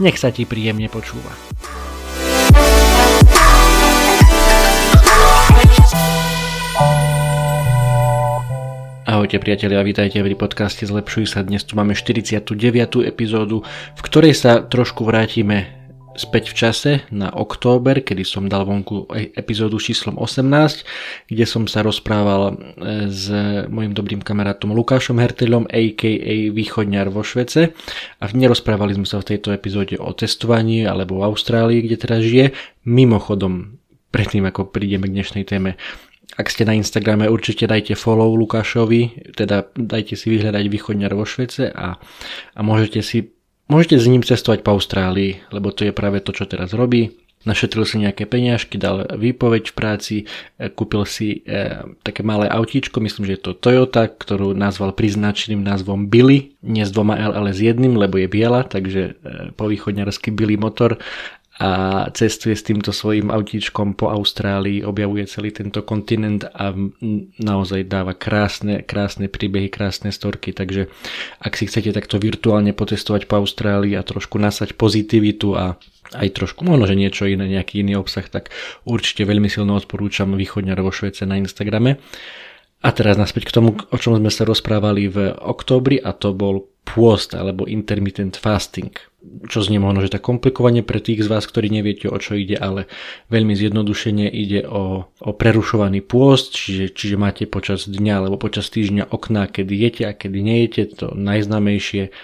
nech sa ti príjemne počúva. Ahojte priatelia, vítajte v podcaste Zlepšuj sa. Dnes tu máme 49. epizódu, v ktorej sa trošku vrátime späť v čase na október, kedy som dal vonku e- epizódu číslom 18, kde som sa rozprával e, s mojim dobrým kamarátom Lukášom Hertelom, a.k.a. východňar vo Švece a nerozprávali sme sa v tejto epizóde o testovaní alebo v Austrálii, kde teraz žije. Mimochodom, predtým ako prídeme k dnešnej téme, ak ste na Instagrame, určite dajte follow Lukášovi, teda dajte si vyhľadať východňar vo Švece a, a môžete si Môžete s ním cestovať po Austrálii, lebo to je práve to, čo teraz robí. Našetril si nejaké peniažky, dal výpoveď v práci, e, kúpil si e, také malé autíčko, myslím, že je to Toyota, ktorú nazval priznačným názvom Billy, nie s dvoma L, ale s jedným, lebo je biela, takže e, po východňarský Billy motor a cestuje s týmto svojím autíčkom po Austrálii, objavuje celý tento kontinent a naozaj dáva krásne, krásne príbehy, krásne storky, takže ak si chcete takto virtuálne potestovať po Austrálii a trošku nasať pozitivitu a aj trošku, možno, že niečo iné, nejaký iný obsah, tak určite veľmi silno odporúčam východňar vo Švece na Instagrame. A teraz naspäť k tomu, o čom sme sa rozprávali v októbri a to bol pôst alebo intermittent fasting čo znie možno, že tak komplikovane pre tých z vás, ktorí neviete, o čo ide, ale veľmi zjednodušene ide o, o prerušovaný pôst, čiže, čiže máte počas dňa alebo počas týždňa okná, kedy jete a kedy nejete, to najznámejšie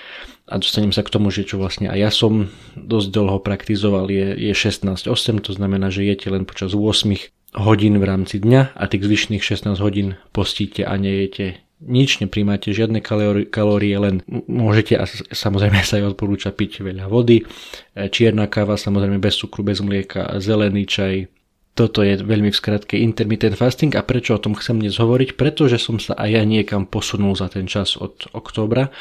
a dostanem sa k tomu, že čo vlastne aj ja som dosť dlho praktizoval je, je 16-8, to znamená, že jete len počas 8 hodín v rámci dňa a tých zvyšných 16 hodín postíte a nejete nič, nepríjmate žiadne kalórie, len môžete a samozrejme sa aj odporúča piť veľa vody, e, čierna káva, samozrejme bez cukru, bez mlieka, zelený čaj. Toto je veľmi v skratke intermittent fasting a prečo o tom chcem dnes hovoriť? Pretože som sa aj ja niekam posunul za ten čas od októbra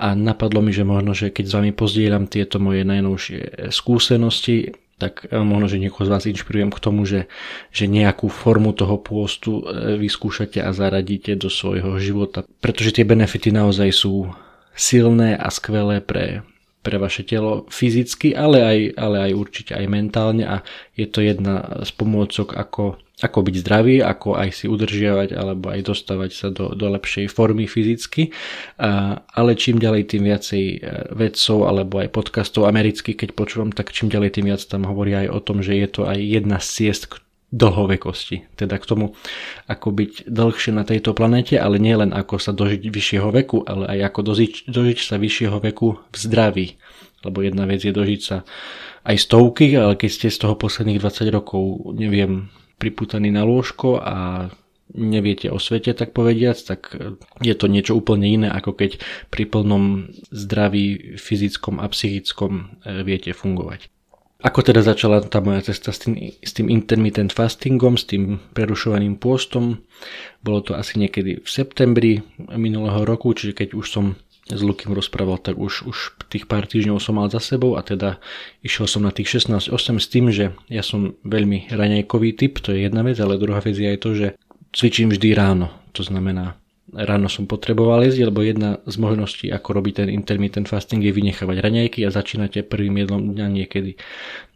a napadlo mi, že možno, že keď s vami pozdieľam tieto moje najnovšie skúsenosti, tak e, možno, že niekoho z vás inšpirujem k tomu, že, že nejakú formu toho pôstu e, vyskúšate a zaradíte do svojho života. Pretože tie benefity naozaj sú silné a skvelé pre, pre vaše telo fyzicky, ale aj, ale aj určite aj mentálne a je to jedna z pomôcok ako ako byť zdravý, ako aj si udržiavať alebo aj dostávať sa do, do lepšej formy fyzicky. Ale čím ďalej tým viacej e, vedcov alebo aj podcastov amerických, keď počúvam, tak čím ďalej tým viac tam hovoria aj o tom, že je to aj jedna z ciest k dlhovekosti. Teda k tomu, ako byť dlhšie na tejto planete, ale nie len ako sa dožiť vyššieho veku, ale aj ako dožiť, dožiť sa vyššieho veku v zdraví. Lebo jedna vec je dožiť sa aj stovky, ale keď ste z toho posledných 20 rokov, neviem, priputaný na lôžko a neviete o svete, tak povediac, tak je to niečo úplne iné, ako keď pri plnom zdraví fyzickom a psychickom e, viete fungovať. Ako teda začala tá moja cesta s tým, s tým intermittent fastingom, s tým prerušovaným pôstom? Bolo to asi niekedy v septembri minulého roku, čiže keď už som s Lukým rozprával, tak už, už tých pár týždňov som mal za sebou a teda išiel som na tých 16-8 s tým, že ja som veľmi raňajkový typ, to je jedna vec, ale druhá vec je aj to, že cvičím vždy ráno. To znamená, ráno som potreboval jesť, lebo jedna z možností, ako robiť ten intermittent fasting je vynechávať raňajky a začínate prvým jedlom dňa niekedy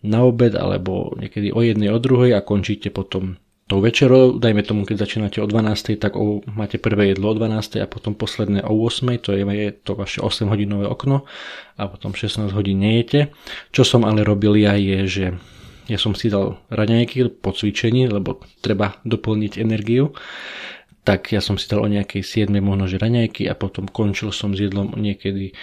na obed alebo niekedy o jednej, o druhej a končíte potom tou večerou, dajme tomu, keď začínate o 12, tak o, máte prvé jedlo o 12 a potom posledné o 8, to je, je to vaše 8 hodinové okno a potom 16 hodín nejete. Čo som ale robil ja je, že ja som si dal raňajky po cvičení, lebo treba doplniť energiu tak ja som si dal o nejakej 7 možno že raňajky a potom končil som s jedlom niekedy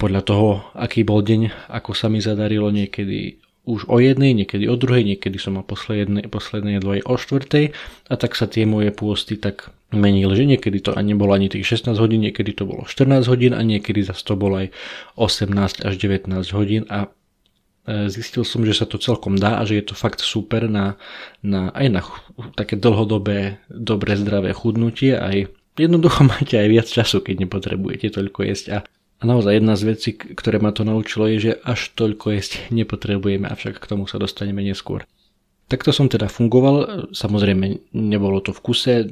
podľa toho, aký bol deň, ako sa mi zadarilo niekedy už o jednej, niekedy o druhej, niekedy som mal posledné, posledné jedlo o štvrtej. A tak sa tie moje pôsty tak menili, že niekedy to ani bolo ani tých 16 hodín, niekedy to bolo 14 hodín a niekedy zase to bolo aj 18 až 19 hodín. A e, zistil som, že sa to celkom dá a že je to fakt super na, na aj na také dlhodobé, dobre zdravé chudnutie, aj jednoducho máte aj viac času, keď nepotrebujete toľko jesť. A a naozaj jedna z vecí, ktoré ma to naučilo, je, že až toľko jesť nepotrebujeme, avšak k tomu sa dostaneme neskôr. Takto som teda fungoval, samozrejme nebolo to v kuse,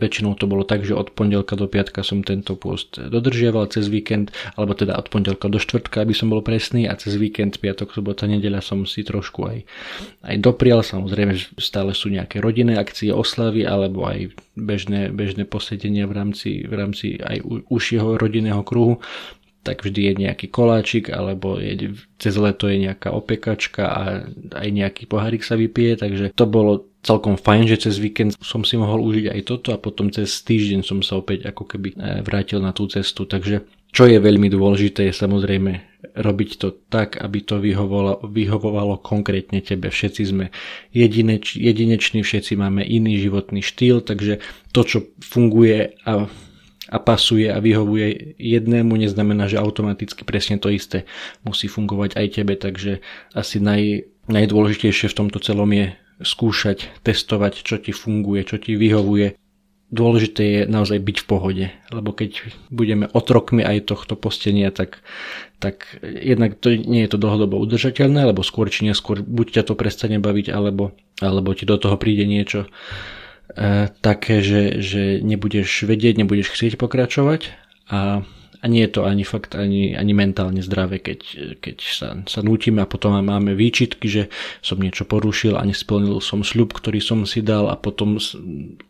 väčšinou to bolo tak, že od pondelka do piatka som tento post dodržiaval cez víkend, alebo teda od pondelka do štvrtka, aby som bol presný a cez víkend, piatok, sobota, nedeľa som si trošku aj, aj doprial, samozrejme stále sú nejaké rodinné akcie, oslavy alebo aj bežné, bežné posedenia v rámci, v rámci aj užšieho rodinného kruhu, tak vždy je nejaký koláčik alebo je, cez leto je nejaká opekačka a aj nejaký pohárik sa vypije, takže to bolo celkom fajn, že cez víkend som si mohol užiť aj toto a potom cez týždeň som sa opäť ako keby e, vrátil na tú cestu, takže čo je veľmi dôležité je samozrejme robiť to tak, aby to vyhovovalo, vyhovovalo konkrétne tebe. Všetci sme jedineč, jedineční, všetci máme iný životný štýl, takže to, čo funguje a a pasuje a vyhovuje jednému, neznamená, že automaticky presne to isté musí fungovať aj tebe, takže asi naj, najdôležitejšie v tomto celom je skúšať, testovať, čo ti funguje, čo ti vyhovuje. Dôležité je naozaj byť v pohode, lebo keď budeme otrokmi aj tohto postenia, tak, tak jednak to, nie je to dlhodobo udržateľné, lebo skôr či neskôr buď ťa to prestane baviť, alebo, alebo ti do toho príde niečo, také, že, že nebudeš vedieť, nebudeš chcieť pokračovať a, a nie je to ani fakt, ani, ani mentálne zdravé, keď, keď sa, sa nútime a potom máme výčitky, že som niečo porušil a nesplnil som sľub, ktorý som si dal a potom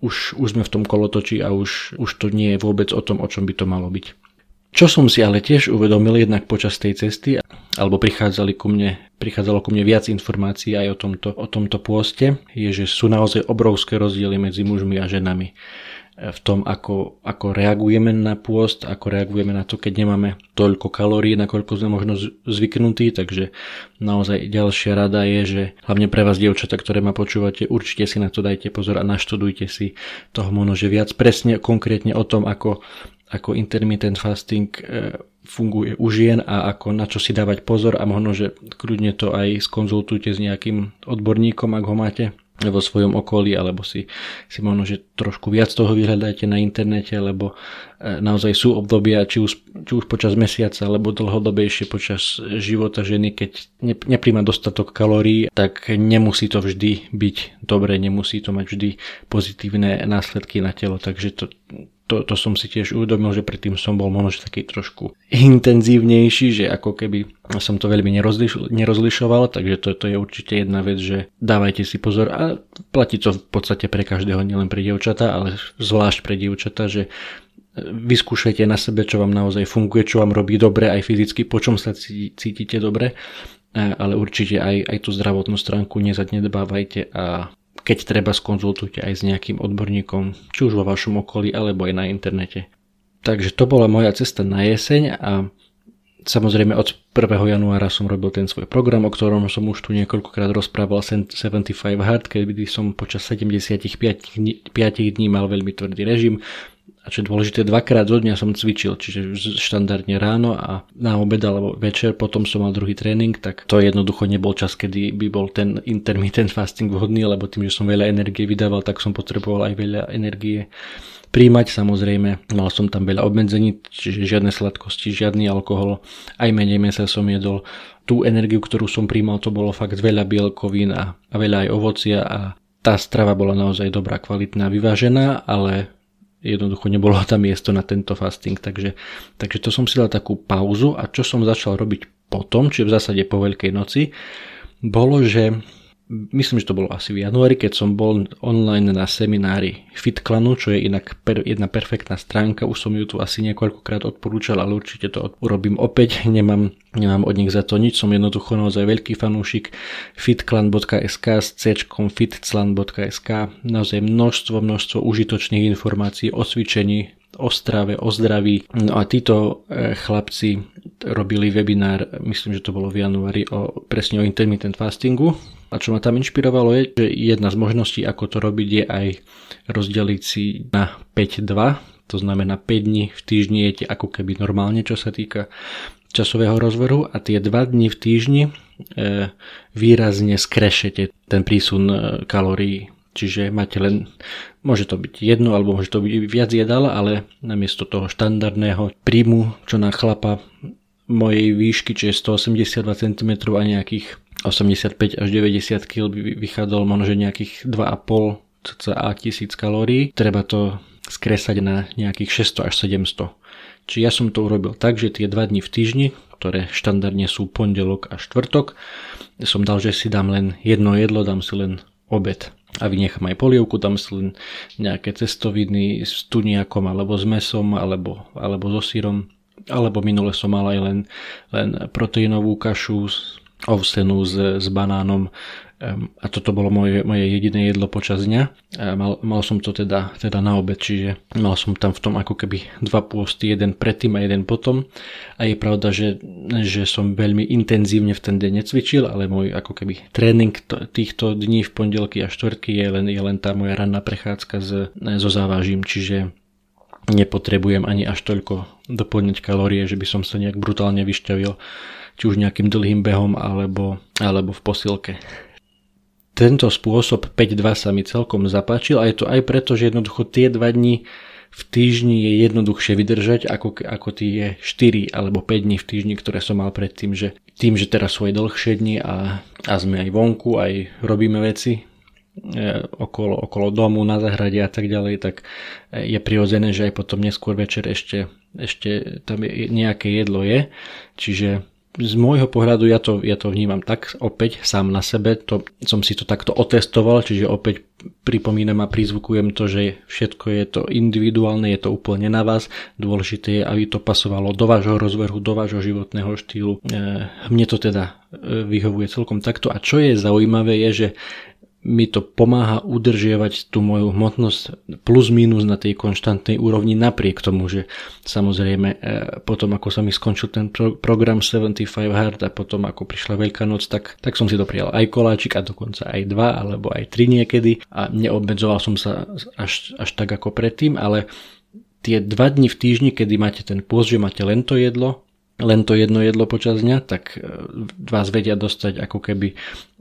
už, už sme v tom kolotočí a už, už to nie je vôbec o tom, o čom by to malo byť. Čo som si ale tiež uvedomil jednak počas tej cesty, alebo prichádzali ku mne, prichádzalo ku mne viac informácií aj o tomto, o tomto pôste, je, že sú naozaj obrovské rozdiely medzi mužmi a ženami. V tom, ako, ako reagujeme na pôst, ako reagujeme na to, keď nemáme toľko kalórií, nakoľko sme možno zvyknutí, takže naozaj ďalšia rada je, že hlavne pre vás dievčata, ktoré ma počúvate, určite si na to dajte pozor a naštudujte si toho možno, že viac presne konkrétne o tom, ako ako intermittent fasting e, funguje u žien a ako na čo si dávať pozor a možno, že kľudne to aj skonzultujte s nejakým odborníkom, ak ho máte vo svojom okolí, alebo si, si možno, že trošku viac toho vyhľadajte na internete, lebo e, naozaj sú obdobia, či už, či už počas mesiaca, alebo dlhodobejšie počas života ženy, keď ne, nepríjma dostatok kalórií, tak nemusí to vždy byť dobre, nemusí to mať vždy pozitívne následky na telo, takže to, to, to som si tiež uvedomil, že predtým som bol možno taký trošku intenzívnejší, že ako keby som to veľmi nerozliš, nerozlišoval, takže to, to je určite jedna vec, že dávajte si pozor. A platí to v podstate pre každého, nielen pre dievčata, ale zvlášť pre dievčata, že vyskúšajte na sebe, čo vám naozaj funguje, čo vám robí dobre aj fyzicky, po čom sa cítite dobre, ale určite aj, aj tú zdravotnú stránku nezadnedbávajte a keď treba skonzultujte aj s nejakým odborníkom, či už vo vašom okolí alebo aj na internete. Takže to bola moja cesta na jeseň a samozrejme od 1. januára som robil ten svoj program, o ktorom som už tu niekoľkokrát rozprával 75 Hard, kedy som počas 75 dní, 5 dní mal veľmi tvrdý režim, a čo je dôležité, dvakrát do dňa som cvičil, čiže štandardne ráno a na obed alebo večer, potom som mal druhý tréning, tak to jednoducho nebol čas, kedy by bol ten intermittent fasting vhodný, lebo tým, že som veľa energie vydával, tak som potreboval aj veľa energie príjmať. Samozrejme, mal som tam veľa obmedzení, čiže žiadne sladkosti, žiadny alkohol, aj menej mesa som jedol. Tú energiu, ktorú som príjmal, to bolo fakt veľa bielkovín a, a veľa aj ovocia a tá strava bola naozaj dobrá, kvalitná, vyvážená, ale jednoducho nebolo tam miesto na tento fasting, takže, takže to som si dal takú pauzu a čo som začal robiť potom, čiže v zásade po Veľkej noci, bolo, že myslím, že to bolo asi v januári, keď som bol online na seminári FitClanu, čo je inak per, jedna perfektná stránka, už som ju tu asi niekoľkokrát odporúčal, ale určite to urobím opäť, nemám, nemám od nich za to nič, som jednoducho naozaj veľký fanúšik fitclan.sk s c fitclan.sk, naozaj množstvo, množstvo užitočných informácií o cvičení, o strave, o zdraví. No a títo e, chlapci robili webinár, myslím, že to bolo v januári, o, presne o intermittent fastingu. A čo ma tam inšpirovalo je, že jedna z možností, ako to robiť, je aj rozdeliť si na 5-2, to znamená 5 dní v týždni jete ako keby normálne, čo sa týka časového rozveru. A tie 2 dní v týždni e, výrazne skrešete ten prísun e, kalórií. Čiže máte len, môže to byť jedno alebo môže to byť viac jedal, ale namiesto toho štandardného príjmu, čo na chlapa mojej výšky, čiže 182 cm a nejakých 85 až 90 kg by vychádzalo možno nejakých 2,5 cca tisíc kalórií. Treba to skresať na nejakých 600 až 700. Čiže ja som to urobil tak, že tie 2 dni v týždni, ktoré štandardne sú pondelok a štvrtok, som dal, že si dám len jedno jedlo, dám si len obed a vynechám aj polievku, tam si len nejaké cestoviny s tuniakom alebo s mesom alebo, alebo so sírom alebo minule som mal aj len, len proteínovú kašu ovsenú s, s banánom a toto bolo moje, moje jediné jedlo počas dňa. A mal, mal som to teda, teda na obed, čiže mal som tam v tom ako keby dva pôsty, jeden predtým a jeden potom. A je pravda, že, že som veľmi intenzívne v ten deň necvičil, ale môj ako keby tréning týchto dní v pondelky a štvrtky je len, je len tá moja ranná prechádzka s, so závažím, čiže nepotrebujem ani až toľko doplniť kalórie, že by som sa nejak brutálne vyšťavil či už nejakým dlhým behom alebo, alebo v posilke. Tento spôsob 5-2 sa mi celkom zapáčil a je to aj preto, že jednoducho tie 2 dní v týždni je jednoduchšie vydržať ako, ako tie 4 alebo 5 dní v týždni, ktoré som mal predtým, že tým, že teraz sú aj dlhšie dni a, a sme aj vonku, aj robíme veci, E, okolo, okolo domu, na zahrade a tak ďalej, tak e, je prirodzené, že aj potom neskôr večer ešte, ešte tam nejaké jedlo je. Čiže z môjho pohľadu ja to, ja to vnímam tak opäť sám na sebe, to, som si to takto otestoval, čiže opäť pripomínam a prizvukujem to, že všetko je to individuálne, je to úplne na vás, dôležité je, aby to pasovalo do vášho rozvrhu, do vášho životného štýlu. E, mne to teda vyhovuje celkom takto a čo je zaujímavé je, že mi to pomáha udržiavať tú moju hmotnosť plus minus na tej konštantnej úrovni napriek tomu, že samozrejme e, potom ako sa mi skončil ten pro, program 75 Hard a potom ako prišla Veľká noc, tak, tak som si doprial aj koláčik a dokonca aj dva alebo aj tri niekedy a neobmedzoval som sa až, až tak ako predtým, ale tie dva dni v týždni, kedy máte ten pôst, že máte len to jedlo, len to jedno jedlo počas dňa, tak e, vás vedia dostať ako keby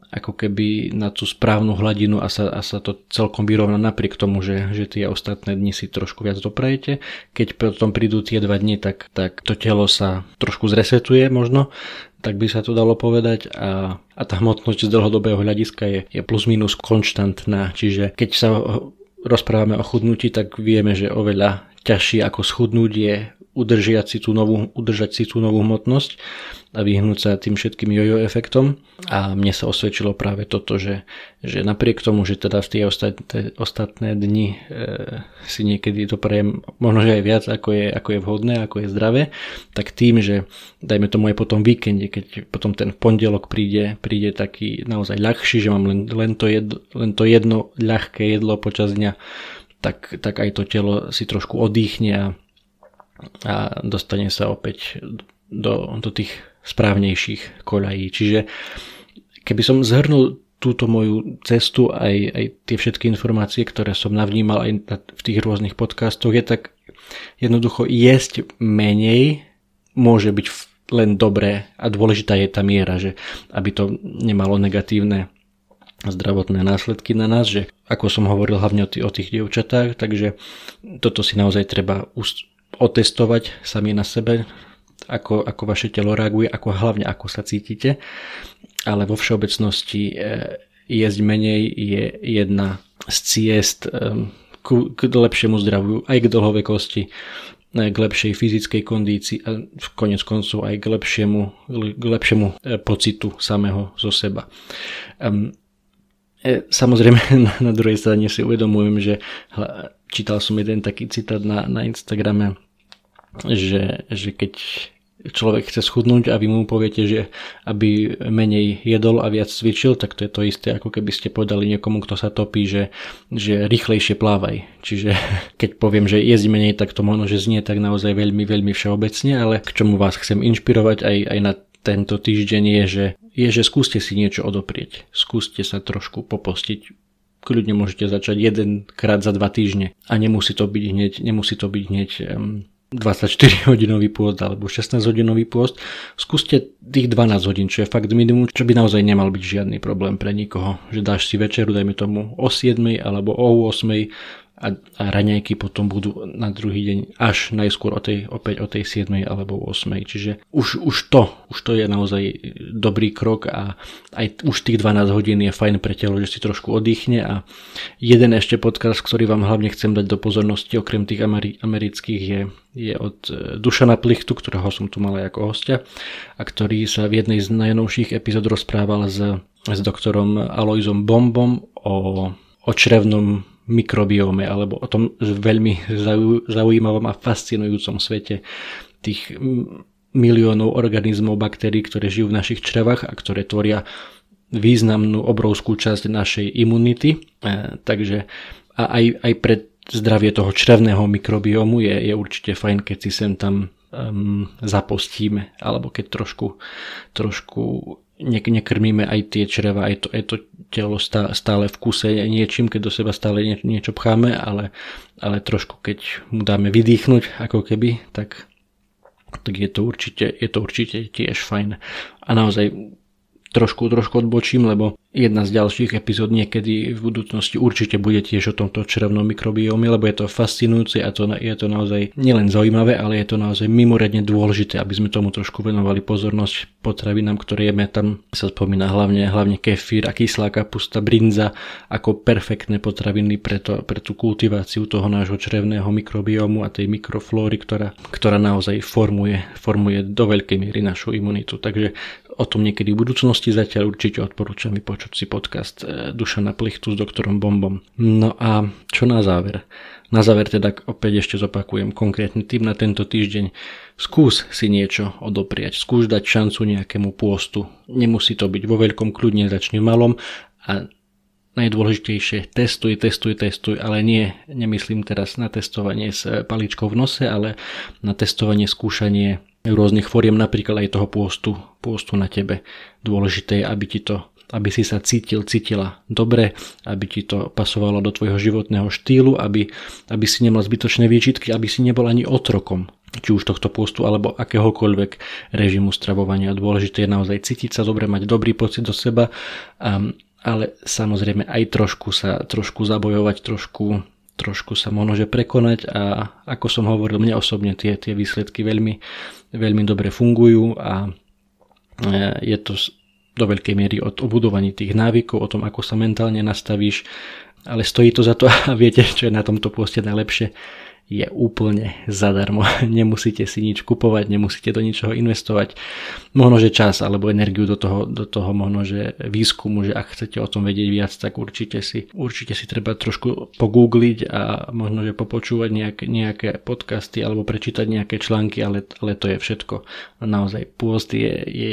ako keby na tú správnu hladinu a sa, a sa to celkom vyrovná napriek tomu, že, že tie ostatné dni si trošku viac doprajete. Keď potom prídu tie dva dni, tak, tak to telo sa trošku zresetuje možno, tak by sa to dalo povedať a, a tá hmotnosť z dlhodobého hľadiska je, je plus minus konštantná, čiže keď sa rozprávame o chudnutí, tak vieme, že oveľa ťažšie ako schudnúť je udržiať si tú novú, udržať si tú novú hmotnosť a vyhnúť sa tým všetkým jojo efektom. A mne sa osvedčilo práve toto, že, že napriek tomu, že teda v tie ostatné, ostatné dni e, si niekedy to prejem možno, že aj viac, ako je, ako je vhodné, ako je zdravé, tak tým, že dajme tomu aj po tom víkende, keď potom ten pondelok príde, príde taký naozaj ľahší, že mám len, len, to, jedno, len to jedno ľahké jedlo počas dňa, tak, tak aj to telo si trošku odýchne a a dostane sa opäť do, do tých správnejších koľají. Čiže keby som zhrnul túto moju cestu, aj, aj tie všetky informácie, ktoré som navnímal aj v tých rôznych podcastoch, je tak jednoducho jesť menej môže byť len dobré a dôležitá je tá miera, že aby to nemalo negatívne zdravotné následky na nás, že ako som hovoril hlavne o, tých, o tých dievčatách, takže toto si naozaj treba otestovať sami na sebe, ako, ako vaše telo reaguje, ako hlavne ako sa cítite, ale vo všeobecnosti e, jesť menej je jedna z ciest e, k, k lepšiemu zdraviu, aj k dlhovekosti, e, k lepšej fyzickej kondícii a v konec koncov aj k lepšiemu, k lepšiemu pocitu samého zo seba. E, samozrejme na druhej strane si uvedomujem, že čítal som jeden taký citát na, na Instagrame, že, že keď človek chce schudnúť a vy mu poviete, že aby menej jedol a viac cvičil, tak to je to isté, ako keby ste povedali niekomu, kto sa topí, že, že rýchlejšie plávaj. Čiže keď poviem, že jesť menej, tak to možno, že znie tak naozaj veľmi, veľmi všeobecne, ale k čomu vás chcem inšpirovať aj, aj na tento týždeň je, že, je, že skúste si niečo odoprieť. Skúste sa trošku popostiť kľudne môžete začať jedenkrát za dva týždne. A nemusí to byť hneď, nemusí to byť hneď um, 24 hodinový pôst alebo 16 hodinový pôst, skúste tých 12 hodín, čo je fakt minimum, čo by naozaj nemal byť žiadny problém pre nikoho, že dáš si večeru, dajme tomu o 7 alebo o 8 a, a raňajky potom budú na druhý deň až najskôr o tej, opäť o tej 7 alebo 8. Čiže už, už to, už to je naozaj dobrý krok a aj už tých 12 hodín je fajn pre telo, že si trošku oddychne a jeden ešte podcast, ktorý vám hlavne chcem dať do pozornosti, okrem tých ameri- amerických je, je od e, Dušana Plichtu, ktorého som tu mal aj ako hostia a ktorý sa v jednej z najnovších epizód rozprával s, s doktorom Aloizom Bombom o, o črevnom mikrobióme alebo o tom veľmi zaujímavom a fascinujúcom svete tých miliónov organizmov, baktérií, ktoré žijú v našich črevách a ktoré tvoria významnú obrovskú časť našej imunity. E, takže a aj, aj pre zdravie toho črevného mikrobiómu je, je určite fajn, keď si sem tam um, zapostíme, alebo keď trošku, trošku ne, nekrmíme aj tie čreva, aj to, aj to telo stále v kuse niečím, keď do seba stále nie, niečo pcháme, ale, ale trošku keď mu dáme vydýchnuť, ako keby, tak, tak je, to určite, je to určite tiež fajn. A naozaj trošku, trošku odbočím, lebo jedna z ďalších epizód niekedy v budúcnosti určite bude tiež o tomto črevnom mikrobióme, lebo je to fascinujúce a to, je to naozaj nielen zaujímavé, ale je to naozaj mimoriadne dôležité, aby sme tomu trošku venovali pozornosť potravinám, ktoré jeme. Tam sa spomína hlavne, hlavne kefír a kyslá kapusta, brinza ako perfektné potraviny pre, to, pre tú kultiváciu toho nášho črevného mikrobiómu a tej mikroflóry, ktorá, ktorá naozaj formuje, formuje do veľkej miery našu imunitu. Takže o tom niekedy v budúcnosti, zatiaľ určite odporúčam vypočuť si podcast e, Dušana Plichtu s doktorom Bombom. No a čo na záver? Na záver teda opäť ešte zopakujem konkrétny tip na tento týždeň. Skús si niečo odopriať, skús dať šancu nejakému pôstu. Nemusí to byť vo veľkom, kľudne začne malom a najdôležitejšie testuj, testuj, testuj, ale nie, nemyslím teraz na testovanie s paličkou v nose, ale na testovanie, skúšanie rôznych fóriem, napríklad aj toho pôstu, pôstu na tebe. Dôležité je, aby ti to aby si sa cítil, cítila dobre, aby ti to pasovalo do tvojho životného štýlu, aby, aby si nemal zbytočné výčitky, aby si nebol ani otrokom či už tohto postu alebo akéhokoľvek režimu stravovania. Dôležité je naozaj cítiť sa dobre, mať dobrý pocit do seba, um, ale samozrejme aj trošku sa trošku zabojovať, trošku trošku sa možno prekonať a ako som hovoril, mne osobne tie, tie výsledky veľmi, veľmi dobre fungujú a e, je to do veľkej miery od obudovaní tých návykov, o tom, ako sa mentálne nastavíš, ale stojí to za to a viete, čo je na tomto poste najlepšie je úplne zadarmo. Nemusíte si nič kupovať, nemusíte do ničoho investovať. Možno, že čas alebo energiu do toho, do toho možno, že výskumu, že ak chcete o tom vedieť viac, tak určite si, určite si treba trošku pogoogliť a možno, že popočúvať nejaké, nejaké podcasty alebo prečítať nejaké články, ale, ale to je všetko. Naozaj pôst je, je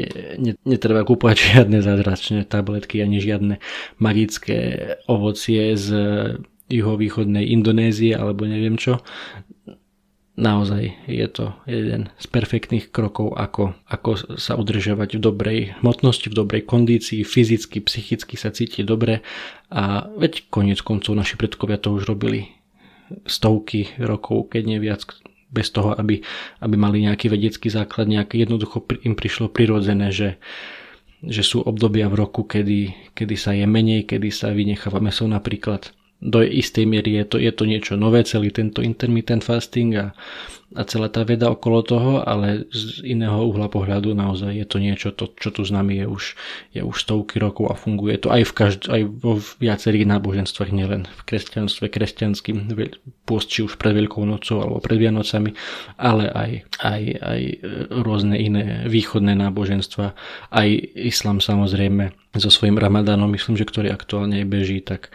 netreba kúpovať žiadne zázračné tabletky ani žiadne magické ovocie z juhovýchodnej Indonézie alebo neviem čo. Naozaj je to jeden z perfektných krokov, ako, ako sa udržiavať v dobrej hmotnosti, v dobrej kondícii, fyzicky, psychicky sa cíti dobre a veď koniec koncov naši predkovia to už robili stovky rokov, keď nie viac, bez toho, aby, aby mali nejaký vedecký základ, nejaké jednoducho im prišlo prirodzené, že, že sú obdobia v roku, kedy, kedy sa je menej, kedy sa vynecháva meso napríklad do istej miery je to, je to niečo nové, celý tento intermittent fasting a, a celá tá veda okolo toho, ale z iného uhla pohľadu naozaj je to niečo, to, čo tu s nami je už, je už stovky rokov a funguje to aj, v každ- aj vo viacerých náboženstvách, nielen v kresťanstve, kresťanským pôst, či už pred Veľkou nocou alebo pred Vianocami, ale aj, aj, aj rôzne iné východné náboženstva, aj islam samozrejme so svojím ramadánom, myslím, že ktorý aktuálne beží, tak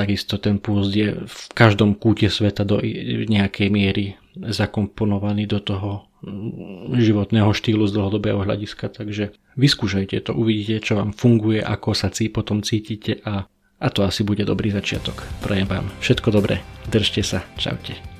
takisto ten pôst je v každom kúte sveta do nejakej miery zakomponovaný do toho mm, životného štýlu z dlhodobého hľadiska, takže vyskúšajte to, uvidíte, čo vám funguje, ako sa cí potom cítite a, a to asi bude dobrý začiatok. Prajem vám všetko dobré, držte sa, čaute.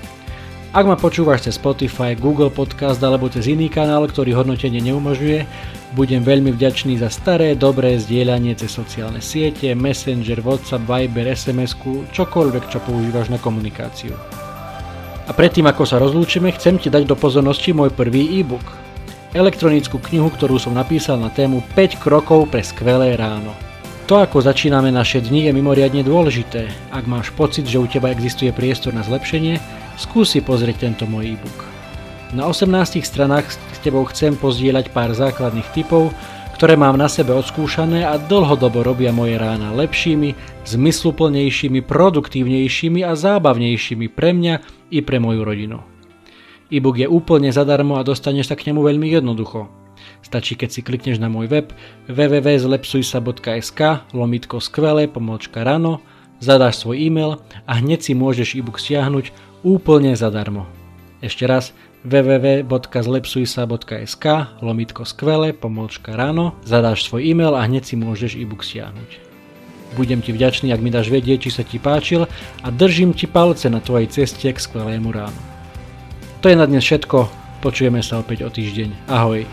Ak ma počúvaš cez Spotify, Google Podcast alebo cez iný kanál, ktorý hodnotenie neumožňuje, budem veľmi vďačný za staré, dobré zdieľanie cez sociálne siete, Messenger, WhatsApp, Viber, sms čokoľvek, čo používaš na komunikáciu. A predtým, ako sa rozlúčime, chcem ti dať do pozornosti môj prvý e-book. Elektronickú knihu, ktorú som napísal na tému 5 krokov pre skvelé ráno. To, ako začíname naše dni, je mimoriadne dôležité. Ak máš pocit, že u teba existuje priestor na zlepšenie, skúsi pozrieť tento môj e-book. Na 18 stranách s tebou chcem pozdieľať pár základných typov, ktoré mám na sebe odskúšané a dlhodobo robia moje rána lepšími, zmysluplnejšími, produktívnejšími a zábavnejšími pre mňa i pre moju rodinu. E-book je úplne zadarmo a dostaneš sa k nemu veľmi jednoducho. Stačí, keď si klikneš na môj web www.zlepsujsa.sk lomitko skvelé pomočka rano, zadáš svoj e-mail a hneď si môžeš e-book stiahnuť úplne zadarmo. Ešte raz www.zlepsujsa.sk lomitko skvele, pomôčka ráno, zadáš svoj e-mail a hneď si môžeš e-book stiahnuť. Budem ti vďačný, ak mi dáš vedieť, či sa ti páčil a držím ti palce na tvojej ceste k skvelému ránu. To je na dnes všetko, počujeme sa opäť o týždeň. Ahoj.